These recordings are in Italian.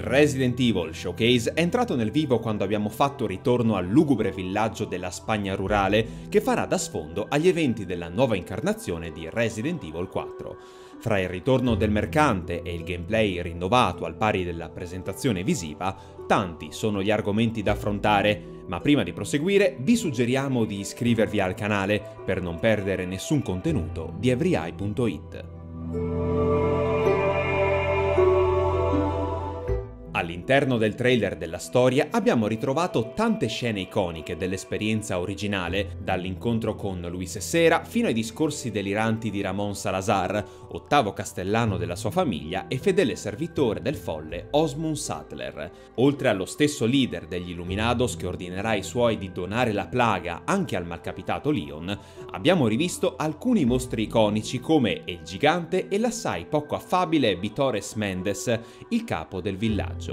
Il Resident Evil Showcase è entrato nel vivo quando abbiamo fatto ritorno al lugubre villaggio della Spagna rurale che farà da sfondo agli eventi della nuova incarnazione di Resident Evil 4. Fra il ritorno del mercante e il gameplay rinnovato al pari della presentazione visiva, tanti sono gli argomenti da affrontare, ma prima di proseguire vi suggeriamo di iscrivervi al canale per non perdere nessun contenuto di everyeye.it. All'interno del trailer della storia abbiamo ritrovato tante scene iconiche dell'esperienza originale, dall'incontro con Luis Sera fino ai discorsi deliranti di Ramon Salazar, ottavo castellano della sua famiglia e fedele servitore del folle Osmund Sattler. Oltre allo stesso leader degli Illuminados che ordinerà ai suoi di donare la plaga anche al malcapitato Leon, abbiamo rivisto alcuni mostri iconici come il gigante e l'assai poco affabile Vitores Mendes, il capo del villaggio.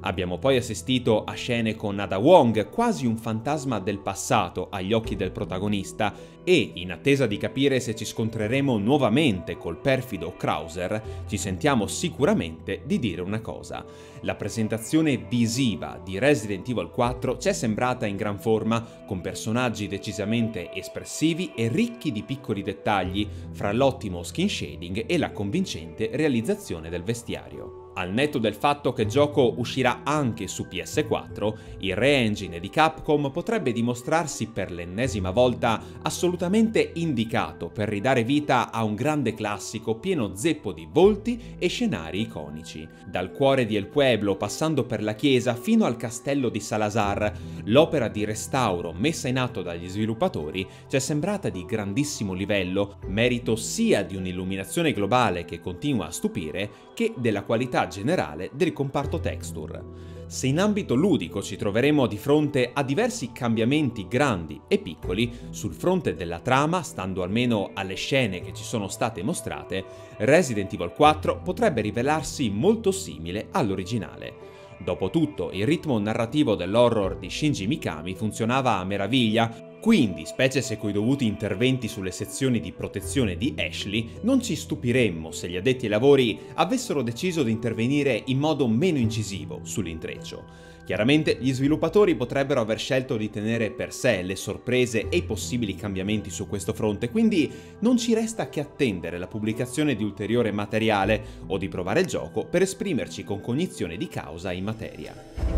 Abbiamo poi assistito a scene con Ada Wong, quasi un fantasma del passato agli occhi del protagonista, e, in attesa di capire se ci scontreremo nuovamente col perfido Krauser, ci sentiamo sicuramente di dire una cosa. La presentazione visiva di Resident Evil 4 ci è sembrata in gran forma, con personaggi decisamente espressivi e ricchi di piccoli dettagli, fra l'ottimo skin shading e la convincente realizzazione del vestiario. Al netto del fatto che il gioco uscirà anche su PS4, il re-engine di Capcom potrebbe dimostrarsi per l'ennesima volta assolutamente indicato per ridare vita a un grande classico pieno zeppo di volti e scenari iconici. Dal cuore di El Pueblo passando per la chiesa fino al castello di Salazar, l'opera di restauro messa in atto dagli sviluppatori ci è sembrata di grandissimo livello, merito sia di un'illuminazione globale che continua a stupire, che della qualità generale del comparto texture. Se in ambito ludico ci troveremo di fronte a diversi cambiamenti grandi e piccoli, sul fronte della trama, stando almeno alle scene che ci sono state mostrate, Resident Evil 4 potrebbe rivelarsi molto simile all'originale. Dopotutto, il ritmo narrativo dell'horror di Shinji Mikami funzionava a meraviglia quindi, specie se coi dovuti interventi sulle sezioni di protezione di Ashley, non ci stupiremmo se gli addetti ai lavori avessero deciso di intervenire in modo meno incisivo sull'intreccio. Chiaramente gli sviluppatori potrebbero aver scelto di tenere per sé le sorprese e i possibili cambiamenti su questo fronte, quindi non ci resta che attendere la pubblicazione di ulteriore materiale o di provare il gioco per esprimerci con cognizione di causa in materia.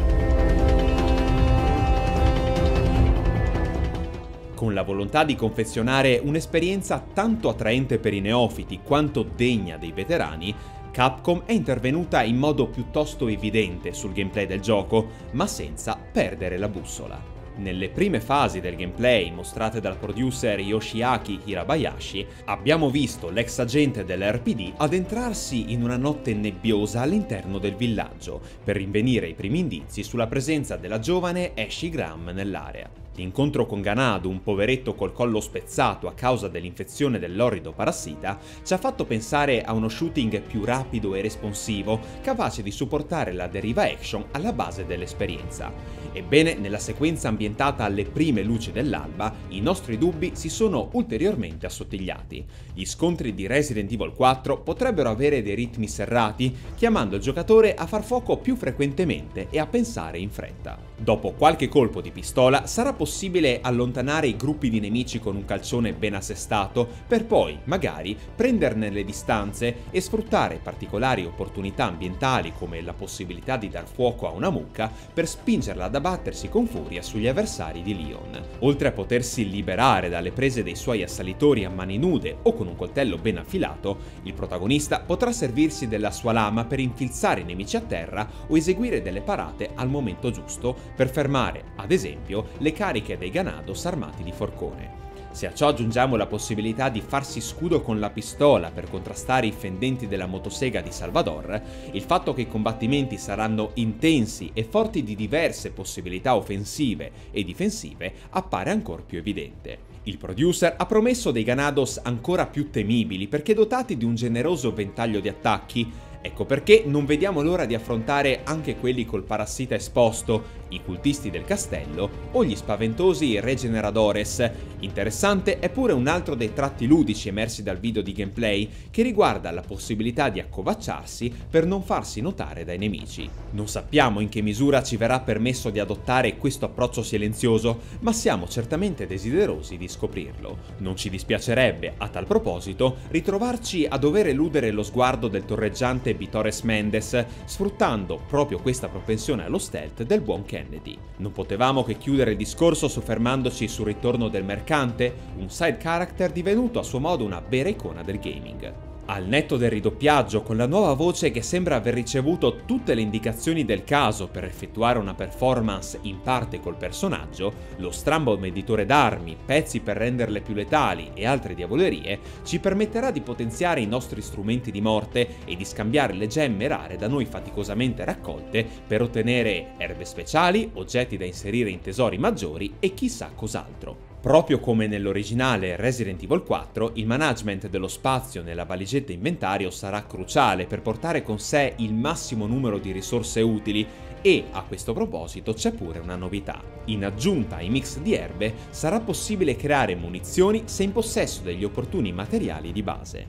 Con la volontà di confezionare un'esperienza tanto attraente per i neofiti quanto degna dei veterani, Capcom è intervenuta in modo piuttosto evidente sul gameplay del gioco, ma senza perdere la bussola. Nelle prime fasi del gameplay mostrate dal producer Yoshiaki Hirabayashi, abbiamo visto l'ex agente dell'RPD addentrarsi in una notte nebbiosa all'interno del villaggio per rinvenire i primi indizi sulla presenza della giovane Ashley Graham nell'area. L'incontro con Ganado, un poveretto col collo spezzato a causa dell'infezione dell'orrido parassita, ci ha fatto pensare a uno shooting più rapido e responsivo, capace di supportare la deriva action alla base dell'esperienza. Ebbene, nella sequenza ambientata alle prime luci dell'alba, i nostri dubbi si sono ulteriormente assottigliati. Gli scontri di Resident Evil 4 potrebbero avere dei ritmi serrati, chiamando il giocatore a far fuoco più frequentemente e a pensare in fretta. Dopo qualche colpo di pistola sarà possibile allontanare i gruppi di nemici con un calcione ben assestato per poi, magari, prenderne le distanze e sfruttare particolari opportunità ambientali come la possibilità di dar fuoco a una mucca per spingerla ad abbattersi con furia sugli avversari di Leon. Oltre a potersi liberare dalle prese dei suoi assalitori a mani nude o con un coltello ben affilato, il protagonista potrà servirsi della sua lama per infilzare i nemici a terra o eseguire delle parate al momento giusto per fermare, ad esempio, le cariche dei Ganados armati di forcone. Se a ciò aggiungiamo la possibilità di farsi scudo con la pistola per contrastare i fendenti della motosega di Salvador, il fatto che i combattimenti saranno intensi e forti di diverse possibilità offensive e difensive appare ancora più evidente. Il producer ha promesso dei Ganados ancora più temibili perché dotati di un generoso ventaglio di attacchi Ecco perché non vediamo l'ora di affrontare anche quelli col parassita esposto, i cultisti del castello o gli spaventosi Regeneradores. Interessante è pure un altro dei tratti ludici emersi dal video di gameplay che riguarda la possibilità di accovacciarsi per non farsi notare dai nemici. Non sappiamo in che misura ci verrà permesso di adottare questo approccio silenzioso, ma siamo certamente desiderosi di scoprirlo. Non ci dispiacerebbe, a tal proposito, ritrovarci a dover eludere lo sguardo del torreggiante Vitores Mendes, sfruttando proprio questa propensione allo stealth del buon Kennedy. Non potevamo che chiudere il discorso soffermandoci sul ritorno del mercante, un side character divenuto a suo modo una vera icona del gaming. Al netto del ridoppiaggio, con la nuova voce che sembra aver ricevuto tutte le indicazioni del caso per effettuare una performance in parte col personaggio, lo strambo meditore d'armi, pezzi per renderle più letali e altre diavolerie, ci permetterà di potenziare i nostri strumenti di morte e di scambiare le gemme rare da noi faticosamente raccolte per ottenere erbe speciali, oggetti da inserire in tesori maggiori e chissà cos'altro. Proprio come nell'originale Resident Evil 4, il management dello spazio nella valigetta inventario sarà cruciale per portare con sé il massimo numero di risorse utili e a questo proposito c'è pure una novità. In aggiunta ai mix di erbe sarà possibile creare munizioni se in possesso degli opportuni materiali di base.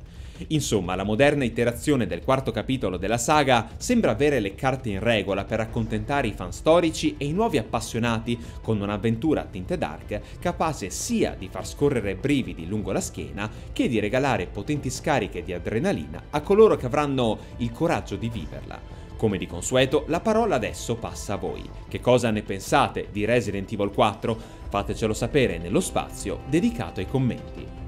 Insomma, la moderna iterazione del quarto capitolo della saga sembra avere le carte in regola per accontentare i fan storici e i nuovi appassionati con un'avventura a tinte dark capace sia di far scorrere brividi lungo la schiena che di regalare potenti scariche di adrenalina a coloro che avranno il coraggio di viverla. Come di consueto, la parola adesso passa a voi. Che cosa ne pensate di Resident Evil 4? Fatecelo sapere nello spazio dedicato ai commenti.